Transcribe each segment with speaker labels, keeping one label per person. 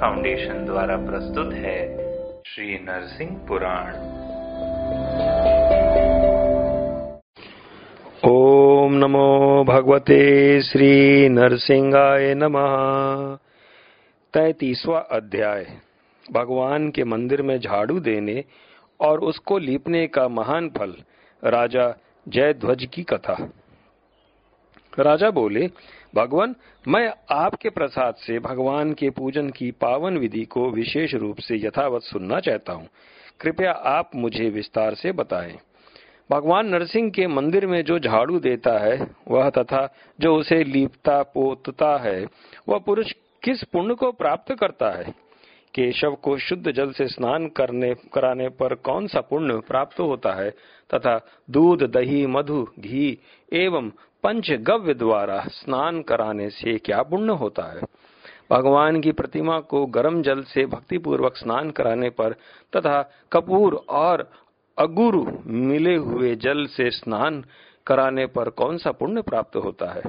Speaker 1: Foundation द्वारा प्रस्तुत है श्री नरसिंह पुराण।
Speaker 2: ओम नमो भगवते श्री नरसिंहाय नमः। तैतीसवा अध्याय। भगवान के मंदिर में झाड़ू देने और उसको लीपने का महान फल, राजा जयध्वज की कथा। राजा बोले, भगवान, मैं आपके प्रसाद से भगवान के पूजन की पावन विधि को विशेष रूप से यथावत सुनना चाहता हूँ। कृपया आप मुझे विस्तार से बताएँ। भगवान नरसिंह के मंदिर में जो झाड़ू देता है, वह तथा जो उसे लीपता पोतता है, वह पुरुष किस पुण्य को प्राप्त करता है? केशव को शुद्ध जल से स्नान करने, कराने पर कौन सा पुण्य प्राप्त होता है? तथा दूध, दही, मधु, घी एवं पंचगव्य द्वारा स्नान कराने से क्या पुण्य होता है? भगवान की प्रतिमा को गर्म जल से भक्तिपूर्वक स्नान कराने पर तथा कपूर और अगुरु मिले हुए जल से स्नान कराने पर कौन सा पुण्य प्राप्त होता है?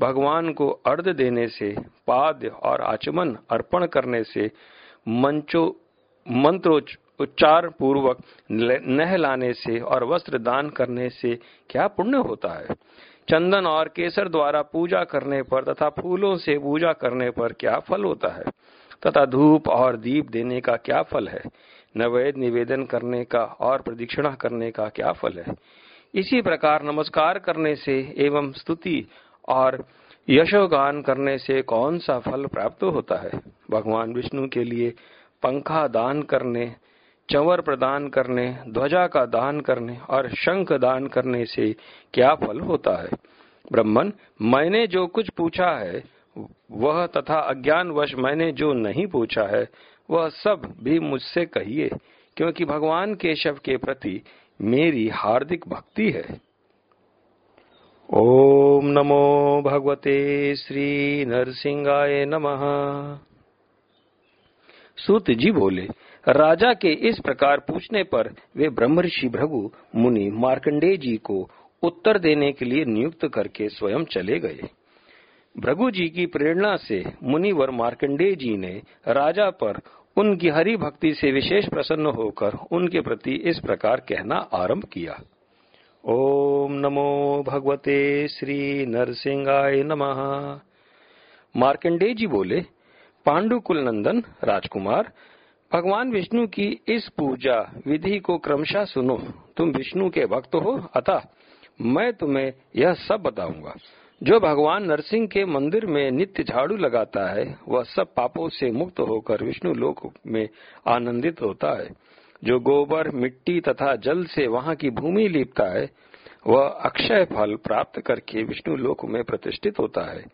Speaker 2: भगवान को अर्ध देने से पाद और आचमन अर्पण करने से मंचो मंत्रोच्चार पूर्वक नहलाने से और वस्त्र दान करने से क्या पुण्य होता है? चंदन और केसर द्वारा पूजा करने पर तथा फूलों से पूजा करने पर क्या फल होता है? तथा धूप और दीप देने का क्या फल है? नवेद निवेदन करने का और प्रदीक्षिणा करने का क्या फल है? इसी प्रकार नमस्कार करने से एवं स्तुति और यशोगान करने से कौन सा फल प्राप्त होता है? भगवान विष्णु के लिए पंखा दान करने चंवर प्रदान करने, ध्वजा का दान करने और शंख दान करने से क्या फल होता है? ब्रह्मन, मैंने जो कुछ पूछा है, वह तथा अज्ञानवश मैंने जो नहीं पूछा है, वह सब भी मुझसे कहिए, क्योंकि भगवान केशव के प्रति मेरी हार्दिक भक्ति है। ओम नमो भगवते श्री नरसिंहाय नमः। सूत जी बोले राजा के इस प्रकार पूछने पर वे ब्रह्मऋषि भृगु मुनि मार्कंडेय जी को उत्तर देने के लिए नियुक्त करके स्वयं चले गए। भृगु जी की प्रेरणा से मुनिवर मार्कंडेय जी ने राजा पर उनकी हरि भक्ति से विशेष प्रसन्न होकर उनके प्रति इस प्रकार कहना आरंभ किया। ओम नमो भगवते श्री नरसिंहाय नमः। मार्कंडेय जी पांडु पांडुकुल नंदन राजकुमार भगवान विष्णु की इस पूजा विधि को क्रमशः सुनो। तुम विष्णु के भक्त हो, अतः मैं तुम्हें यह सब बताऊँगा। जो भगवान नरसिंह के मंदिर में नित्य झाड़ू लगाता है, वह सब पापों से मुक्त होकर विष्णु लोक में आनंदित होता है। जो गोबर, मिट्टी तथा जल से वहाँ की भूमि लीपता है, वह अक्षय फल प्राप्त करके विष्णु लोक में प्रतिष्ठित होता है।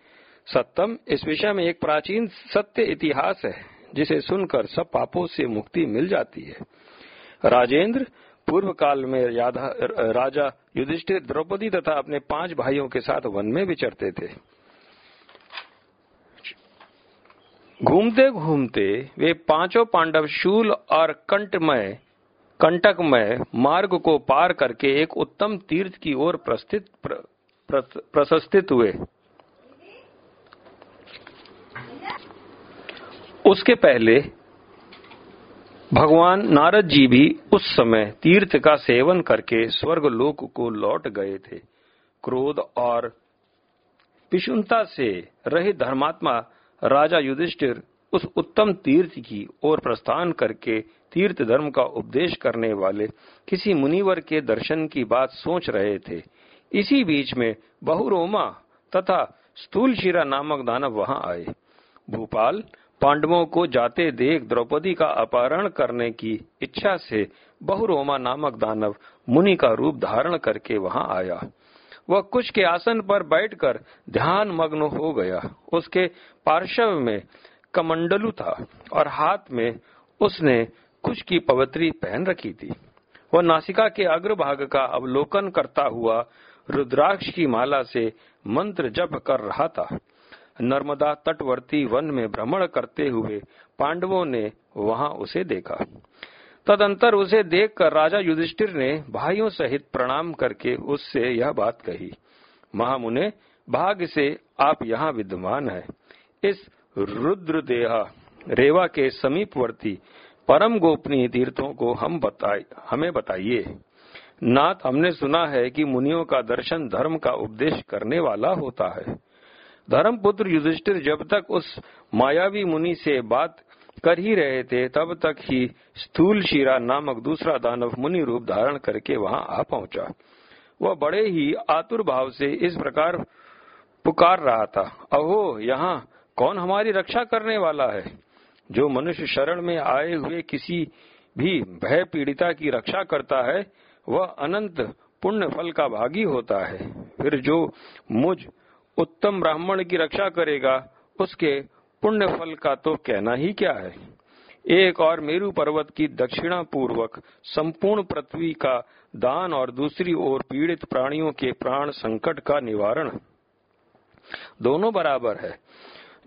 Speaker 2: सप्तम इस विषय में एक प्राचीन सत्य इतिहास है। जिसे सुनकर सब पापों से मुक्ति मिल जाती है। राजेंद्र पूर्व काल में राजा युधिष्ठिर द्रौपदी तथा अपने पाँच भाइयों के साथ वन में विचरते थे। घूमते घूमते वे पाँचों पांडव शूल और कंटमय कंटकमय मार्ग को पार करके एक उत्तम तीर्थ की ओर प्रस्थित प्र, प्र, प्रशस्तित हुए। उसके पहले भगवान नारद जी भी उस समय तीर्थ का सेवन करके स्वर्ग लोक को लौट गए थे। क्रोध और पिशुनता से रहित धर्मात्मा राजा युधिष्ठिर उस उत्तम तीर्थ की ओर प्रस्थान करके तीर्थ धर्म का उपदेश करने वाले किसी मुनिवर के दर्शन की बात सोच रहे थे। इसी बीच में बहुरोमा तथा स्थूल शिरा नामक दानव वहाँ आए। भूपाल पांडवों को जाते देख द्रौपदी का अपहरण करने की इच्छा से बहुरोमा नामक दानव मुनि का रूप धारण करके वहाँ आया। वह कुछ के आसन पर बैठकर ध्यान मग्न हो गया। उसके पार्श्व में कमंडलू था और हाथ में उसने कुछ की पवित्री पहन रखी थी। वह नासिका के अग्रभाग का अवलोकन करता हुआ रुद्राक्ष की माला से मंत्र जप कर रहा था। नर्मदा तटवर्ती वन में भ्रमण करते हुए पांडवों ने वहाँ उसे देखा। तदंतर उसे देखकर राजा युधिष्ठिर ने भाइयों सहित प्रणाम करके उससे यह बात कही, महामुने, भाग्य से आप यहाँ विद्यमान है। इस रुद्र देहा रेवा के समीपवर्ती परम गोपनीय तीर्थों को हम बताए, हमें बताइए। नाथ, हमने सुना है कि मुनियों का दर्शन धर्म का उपदेश करने वाला होता है। धर्मपुत्र युधिष्ठिर जब तक उस मायावी मुनि से बात कर ही रहे थे, तब तक ही स्थूल शिरा नामक दूसरा दानव मुनि रूप धारण करके वहाँ आ पहुँचा। वह बड़े ही आतुर भाव से इस प्रकार पुकार रहा था। अहो, यहाँ कौन हमारी रक्षा करने वाला है? जो मनुष्य शरण में आए हुए किसी भी भय पीड़िता की रक्षा करता है, वह अनंत पुण्य फल का भागी होता है। फिर जो मुझ उत्तम ब्राह्मण की रक्षा करेगा, उसके पुण्य फल का तो कहना ही क्या है? एक और मेरु पर्वत की दक्षिणा पूर्वक संपूर्ण पृथ्वी का दान और दूसरी ओर पीड़ित प्राणियों के प्राण संकट का निवारण। दोनों बराबर है।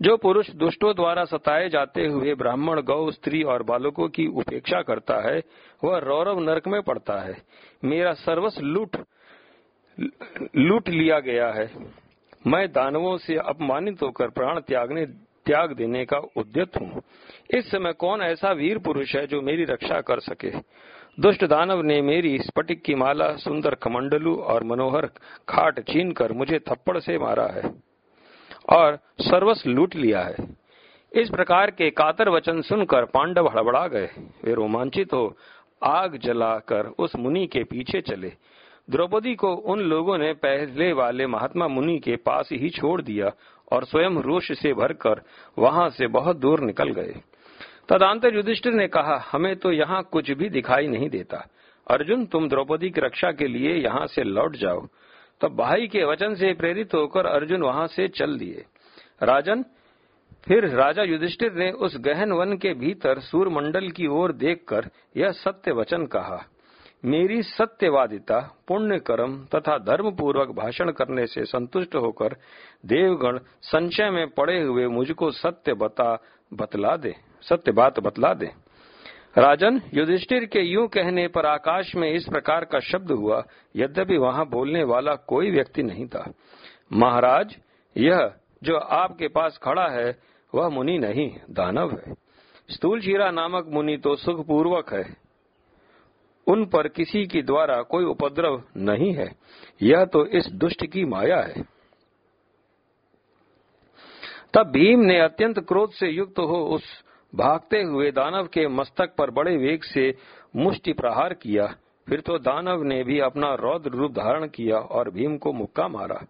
Speaker 2: जो पुरुष दुष्टों द्वारा सताए जाते हुए ब्राह्मण, गौ, स्त्री और बालकों की उपेक्षा करता है, वह रौरव नरक में पड़ता है। मेरा सर्वस्व लूट लूट लिया गया है। मैं दानवों से अपमानित होकर प्राण त्यागने, त्याग देने का उद्यत हूँ। इस समय कौन ऐसा वीर पुरुष है जो मेरी रक्षा कर सके? दुष्ट दानव ने मेरी स्फटिक की माला, सुंदर कमंडलू और मनोहर खाट छीन कर मुझे थप्पड़ से मारा है और सर्वस्व लूट लिया है। इस प्रकार के कातर वचन सुनकर पांडव हड़बड़ा गए। वे रोमांचित हो आग जलाकर उस मुनि के पीछे चले। द्रौपदी को उन लोगों ने पहले वाले महात्मा मुनि के पास ही छोड़ दिया और स्वयं रोष से भरकर वहाँ से बहुत दूर निकल गए। तदांतर युधिष्ठिर ने कहा, हमें तो यहाँ कुछ भी दिखाई नहीं देता। अर्जुन, तुम द्रौपदी की रक्षा के लिए यहाँ से लौट जाओ। तब भाई के वचन से प्रेरित होकर अर्जुन वहाँ से चल दिए। राजन, फिर राजा युधिष्ठिर ने उस गहन वन के भीतर सूर्यमंडल की ओर देखकर यह सत्य वचन कहा मेरी सत्यवादिता पुण्य कर्म तथा धर्म पूर्वक भाषण करने से संतुष्ट होकर देवगण संशय में पड़े हुए मुझको सत्य बता, बतला दे, सत्य बात बतला दे। राजन, युधिष्ठिर के यूँ कहने पर आकाश में इस प्रकार का शब्द हुआ, यद्यपि वहाँ बोलने वाला कोई व्यक्ति नहीं था। महाराज, यह जो आपके पास खड़ा है, वह मुनि नहीं, दानव है। स्थूल शीरा नामक मुनि तो सुखपूर्वक है। उन पर किसी के द्वारा कोई उपद्रव नहीं है। यह तो इस दुष्ट की माया है। तब भीम ने अत्यंत क्रोध से युक्त हो उस भागते हुए दानव के मस्तक पर बड़े वेग से मुष्टि प्रहार किया। फिर तो दानव ने भी अपना रौद्र रूप धारण किया और भीम को मुक्का मारा।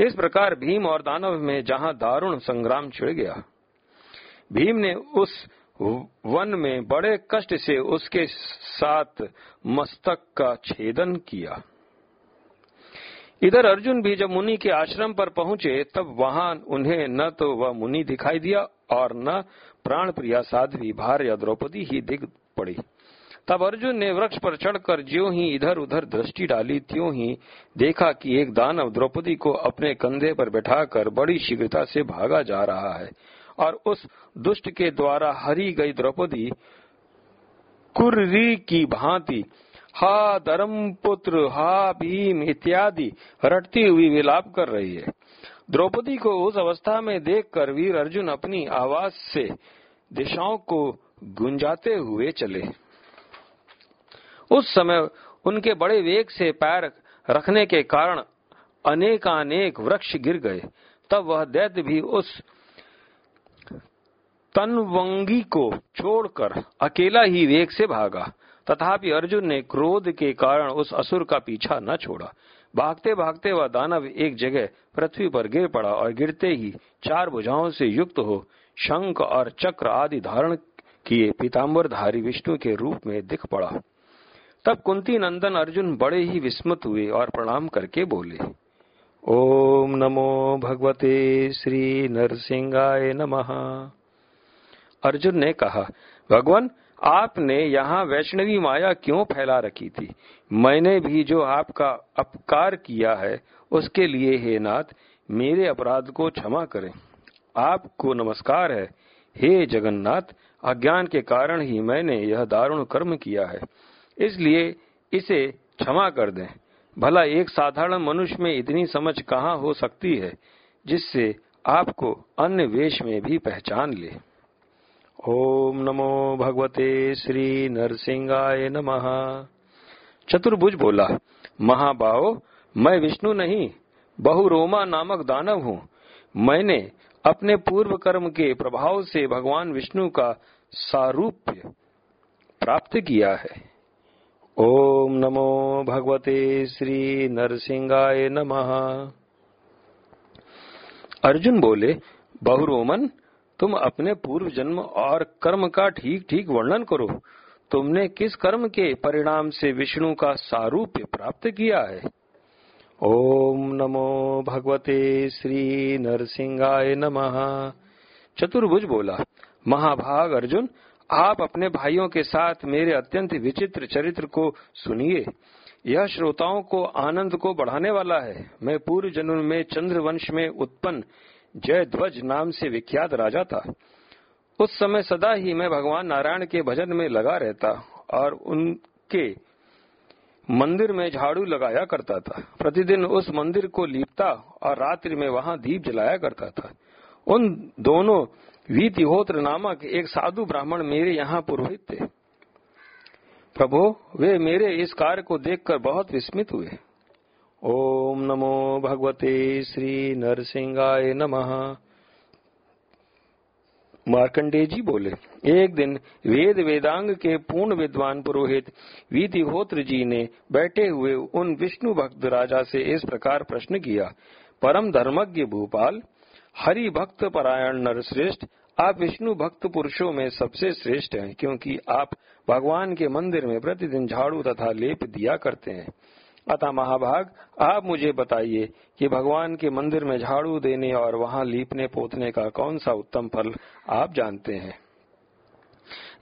Speaker 2: इस प्रकार भीम और दानव में जहाँ दारुण संग्राम छिड़ गया। भीम ने उस वन में बड़े कष्ट से उसके साथ मस्तक का छेदन किया। इधर अर्जुन भी जब मुनि के आश्रम पर पहुँचे, तब वहाँ उन्हें न तो वह मुनि दिखाई दिया और न प्राण प्रिया साध्वी, भार्य द्रौपदी ही दिख पड़ी। तब अर्जुन ने वृक्ष पर चढ़कर ज्यो ही इधर उधर दृष्टि डाली, त्यों ही देखा कि एक दानव द्रौपदी को अपने कंधे पर बैठाकर बड़ी शीघ्रता से भागा जा रहा है। और उस दुष्ट के द्वारा हरी गई द्रौपदी, कुर्री की भांति, हा धर्म पुत्र, हा भीम इत्यादि रटती हुई विलाप कर रही है। द्रौपदी को उस अवस्था में देखकर वीर अर्जुन अपनी आवाज़ से दिशाओं को गुंजाते हुए चले। उस समय उनके बड़े वेग से पैर रखने के कारण अनेकानेक वृक्ष गिर गए। तब वह दैत्य भी उस तनवंगी को छोड़कर अकेला ही वेग से भागा। तथापि अर्जुन ने क्रोध के कारण उस असुर का पीछा न छोड़ा। भागते भागते वह दानव एक जगह पृथ्वी पर गिर पड़ा और गिरते ही चार भुजाओं से युक्त हो शंख और चक्र आदि धारण किए पीताम्बरधारी विष्णु के रूप में दिख पड़ा। तब कुंती नंदन अर्जुन बड़े ही विस्मत हुए और प्रणाम करके बोले, ओम नमो भगवते श्री नरसिंहाय नमः। अर्जुन ने कहा, भगवान, आपने यहाँ वैष्णवी माया क्यों फैला रखी थी? मैंने भी जो आपका अपकार किया है, उसके लिए हे नाथ, मेरे अपराध को क्षमा करें। आपको नमस्कार है। हे जगन्नाथ, अज्ञान के कारण ही मैंने यह दारुण कर्म किया है। इसलिए इसे क्षमा कर दें। भला एक साधारण मनुष्य में इतनी समझ कहाँ हो सकती है, जिससे आपको अन्य वेश में भी पहचान ले? ओम नमो भगवते श्री नरसिंहाय नमः। चतुर्भुज बोला महाबाओ मैं विष्णु नहीं, बहुरोमा नामक दानव हूँ। मैंने अपने पूर्व कर्म के प्रभाव से भगवान विष्णु का सारूप्य प्राप्त किया है। ओम नमो भगवते श्री नरसिंहाय नमः। अर्जुन बोले, बहुरोमन तुम अपने पूर्व जन्म और कर्म का ठीक ठीक वर्णन करो। तुमने किस कर्म के परिणाम से विष्णु का सारूप्य प्राप्त किया है? ओम नमो भगवते श्री नरसिंहाय नमः। चतुर्भुज बोला, महाभाग अर्जुन, आप अपने भाइयों के साथ मेरे अत्यंत विचित्र चरित्र को सुनिए। यह श्रोताओं को आनंद को बढ़ाने वाला है। मैं पूर्व जन्म में चंद्रवंश में उत्पन्न जय ध्वज नाम से विख्यात राजा था। उस समय सदा ही मैं भगवान नारायण के भजन में लगा रहता और उनके मंदिर में झाड़ू लगाया करता था। प्रतिदिन उस मंदिर को लीपता और रात्रि में वहाँ दीप जलाया करता था। उन दोनों वीतिहोत्र नामक एक साधु ब्राह्मण मेरे यहाँ पुरोहित थे। प्रभु, वे मेरे इस कार्य को देखकर बहुत विस्मित हुए। ओम नमो भगवते श्री नरसिंहाय नमः। मार्कंडे जी बोले, एक दिन वेद वेदांग के पूर्ण विद्वान पुरोहित वीतिहोत्र जी ने बैठे हुए उन विष्णु भक्त राजा से इस प्रकार प्रश्न किया, परम धर्मज्ञ भूपाल, हरि भक्त परायण नरश्रेष्ठ, आप विष्णु भक्त पुरुषों में सबसे श्रेष्ठ हैं, क्योंकि आप भगवान के मंदिर में प्रतिदिन झाड़ू तथा लेप दिया करते हैं। अतः महाभाग, आप मुझे बताइए कि भगवान के मंदिर में झाड़ू देने और वहाँ लीपने पोतने का कौन सा उत्तम फल आप जानते हैं?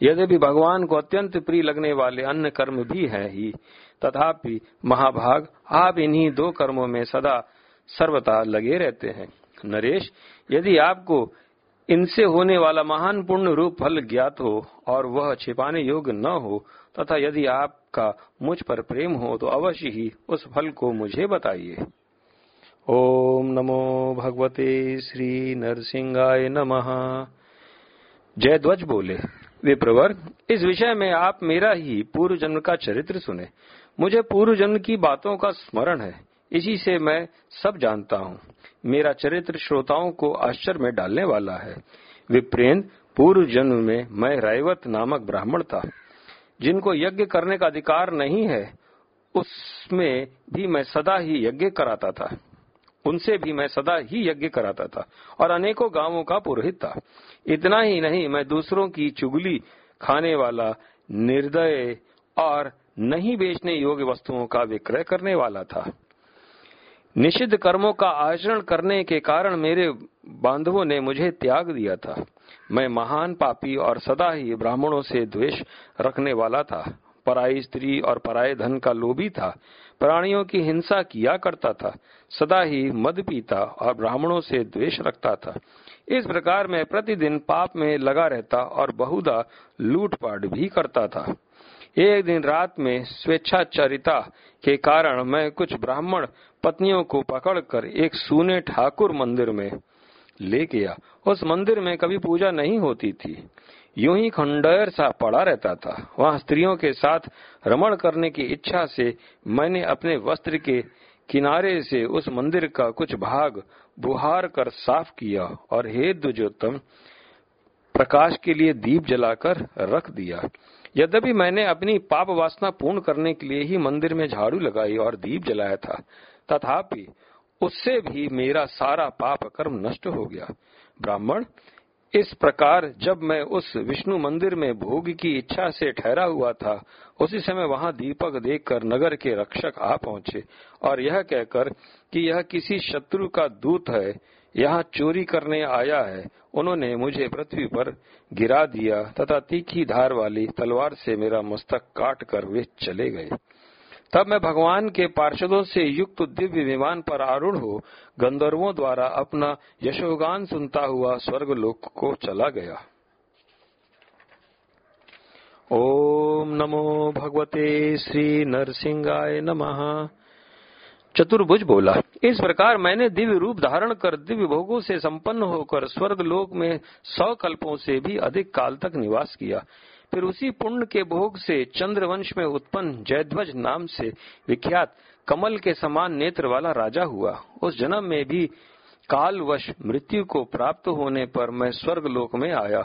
Speaker 2: यद्यपि भगवान को अत्यंत प्रिय लगने वाले अन्य कर्म भी है ही, तथापि महाभाग, आप इन्हीं दो कर्मों में सदा सर्वथा लगे रहते हैं। नरेश, यदि आपको इनसे होने वाला महान पुण्य रूप फल ज्ञात हो और वह छिपाने योग्य न हो तथा यदि आपका मुझ पर प्रेम हो तो अवश्य ही उस फल को मुझे बताइए। ओम नमो भगवते श्री नरसिंहाय नमः। जय ध्वज बोले। विप्रवर, इस विषय में आप मेरा ही पूर्व जन्म का चरित्र सुने। मुझे पूर्व जन्म की बातों का स्मरण है। इसी से मैं सब जानता हूँ। मेरा चरित्र श्रोताओं को आश्चर्य में डालने वाला है। विप्रेन पूर्व जन्म में मैं रायवत नामक ब्राह्मण था। जिनको यज्ञ करने का अधिकार नहीं है, उसमें भी मैं सदा ही यज्ञ कराता था। उनसे भी मैं सदा ही यज्ञ कराता था और अनेकों गाँवों का पुरोहित था। इतना ही नहीं, मैं दूसरों की चुगली खाने वाला, निर्दय और नहीं बेचने योग्य वस्तुओं का विक्रय करने वाला था। निषिद्ध कर्मों का आचरण करने के कारण मेरे बांधवों ने मुझे त्याग दिया था। मैं महान पापी और सदा ही ब्राह्मणों से द्वेष रखने वाला था। पराई स्त्री और पराये धन का लोभी था। प्राणियों की हिंसा किया करता था। सदा ही मद पीता और ब्राह्मणों से द्वेष रखता था। इस प्रकार मैं प्रतिदिन पाप में लगा रहता और बहुधा लूटपाट भी करता था। एक दिन रात में स्वेच्छाचारिता के कारण मैं कुछ ब्राह्मण पत्नियों को पकड़कर एक सूने ठाकुर मंदिर में ले गया। उस मंदिर में कभी पूजा नहीं होती थी। यूँ ही खंडेर सा पड़ा रहता था। वहाँ स्त्रियों के साथ रमण करने की इच्छा से मैंने अपने वस्त्र के किनारे से उस मंदिर का कुछ भाग बुहार कर साफ़ किया और हे दुजोत्तम प्रकाश के लिए दीप जलाकर रख दिया। यद्यपि मैंने अपनी पाप वासना पूर्ण करने के लिए ही मंदिर में झाड़ू लगाई और दीप जलाया था, तथापि उससे भी मेरा सारा पाप कर्म नष्ट हो गया। ब्राह्मण, इस प्रकार जब मैं उस विष्णु मंदिर में भोग की इच्छा से ठहरा हुआ था, उसी समय वहाँ दीपक देखकर नगर के रक्षक आ पहुँचे और यह कहकर कि यह किसी शत्रु का दूत है, यहाँ चोरी करने आया है, उन्होंने मुझे पृथ्वी पर गिरा दिया तथा तीखी धार वाली तलवार से मेरा मस्तक काट कर वे चले गए। तब मैं भगवान के पार्षदों से युक्त दिव्य विमान पर आरूढ़ हो, गंधर्वों द्वारा अपना यशोगान सुनता हुआ स्वर्गलोक को चला गया। ओम नमो भगवते श्री नरसिंहाय नमः। चतुर्भुज बोला, इस प्रकार मैंने दिव्य रूप धारण कर दिव्य भोगों से संपन्न होकर स्वर्ग लोक में सौ कल्पों से भी अधिक काल तक निवास किया। फिर उसी पुण्य के भोग से चंद्रवंश में उत्पन्न जयध्वज नाम से विख्यात कमल के समान नेत्र वाला राजा हुआ। उस जन्म में भी कालवश मृत्यु को प्राप्त होने पर मैं स्वर्ग लोक में आया।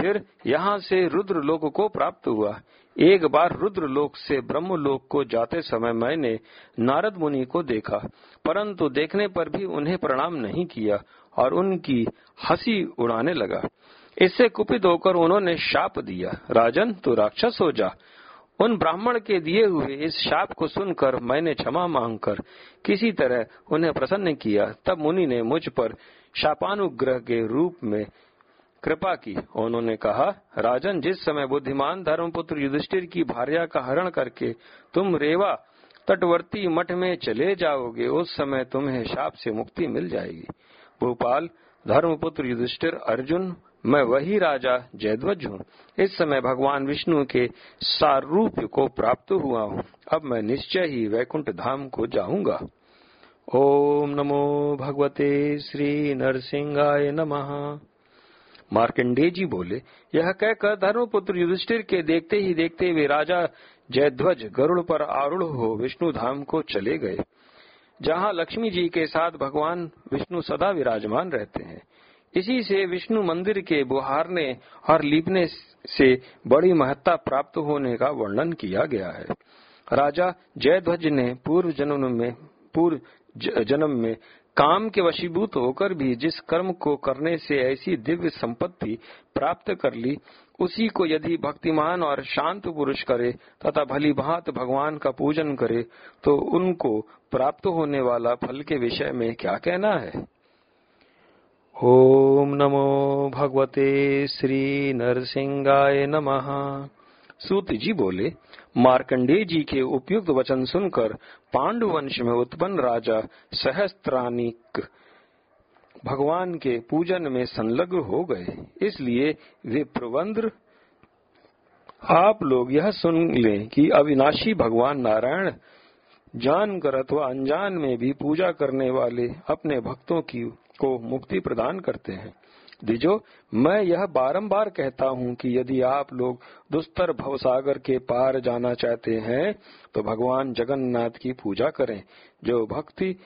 Speaker 2: फिर यहाँ से रुद्र लोक को प्राप्त हुआ। एक बार रुद्र लोक से ब्रह्म लोक को जाते समय मैंने नारद मुनि को देखा, परंतु देखने पर भी उन्हें प्रणाम नहीं किया और उनकी हँसी उड़ाने लगा। इससे कुपित होकर उन्होंने शाप दिया। राजन, तू राक्षस हो जा। उन ब्राह्मण के दिए हुए इस शाप को सुनकर मैंने क्षमा मांगकर किसी तरह उन्हें प्रसन्न किया। तब मुनि ने मुझ पर शापानुग्रह के रूप में कृपा की। उन्होंने कहा, राजन, जिस समय बुद्धिमान धर्मपुत्र युधिष्ठिर की भार्या का हरण करके तुम रेवा तटवर्ती मठ में चले जाओगे, उस समय तुम्हें शाप से मुक्ति मिल जाएगी। भोपाल, धर्मपुत्र युधिष्ठिर, अर्जुन मैं वही राजा जयध्वज हूँ। इस समय भगवान विष्णु के सारूप को प्राप्त हुआ हूँ। अब मैं निश्चय ही वैकुंठ धाम को जाऊँगा। ओम नमो भगवते श्री नरसिंहाय नमः। मार्कंडेय जी बोले, यह कहकर धर्मपुत्र युधिष्ठिर के देखते ही देखते वे राजा जयध्वज गरुड़ पर आरूढ़ हो विष्णु धाम को चले गए, जहाँ लक्ष्मी जी के साथ भगवान विष्णु सदा विराजमान रहते हैं। इसी से विष्णु मंदिर के बुहारने और लीपने से बड़ी महत्ता प्राप्त होने का वर्णन किया गया है। राजा जयध्वज ने पूर्व जन्म में, पूर्व जन्म में काम के वशीभूत होकर भी जिस कर्म को करने से ऐसी दिव्य संपत्ति प्राप्त कर ली, उसी को यदि भक्तिमान और शांत पुरुष करे तथा भली भांत भगवान का पूजन करे तो उनको प्राप्त होने वाला फल के विषय में क्या कहना है? ओम नमो भगवते श्री नरसिंहाय नमः। सूत जी बोले, मार्कंडेय जी के उपयुक्त वचन सुनकर पांडु वंश में उत्पन्न राजा सहस्त्रानिक भगवान के पूजन में संलग्न हो गए। इसलिए वे प्रबंध। आप लोग यह सुन लें कि अविनाशी भगवान नारायण जानकर अथवा अनजान में भी पूजा करने वाले अपने भक्तों की को मुक्ति प्रदान करते हैं। दिजो मैं यह बारंबार कहता हूँ कि यदि आप लोग दुस्तर भवसागर के पार जाना चाहते हैं तो भगवान जगन्नाथ की पूजा करें। जो भक्ति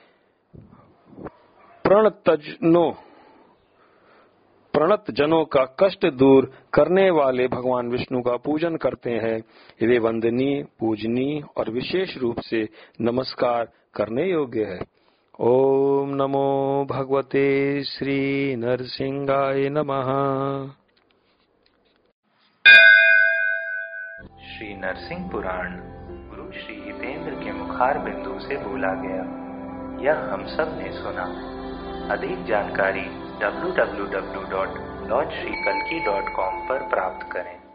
Speaker 2: प्रणतजनो प्रणत जनों का कष्ट दूर करने वाले भगवान विष्णु का पूजन करते हैं वे वंदनीय, पूजनीय और विशेष रूप से नमस्कार करने योग्य है। ओम नमो भगवते श्री नरसिंहाय नमः।
Speaker 1: श्री नरसिंह पुराण गुरु श्री हितेंद्र के मुखार बिंदु से बोला गया। यह हम सबने सुना। अधिक जानकारी www.lordshrikalki.com पर प्राप्त करें।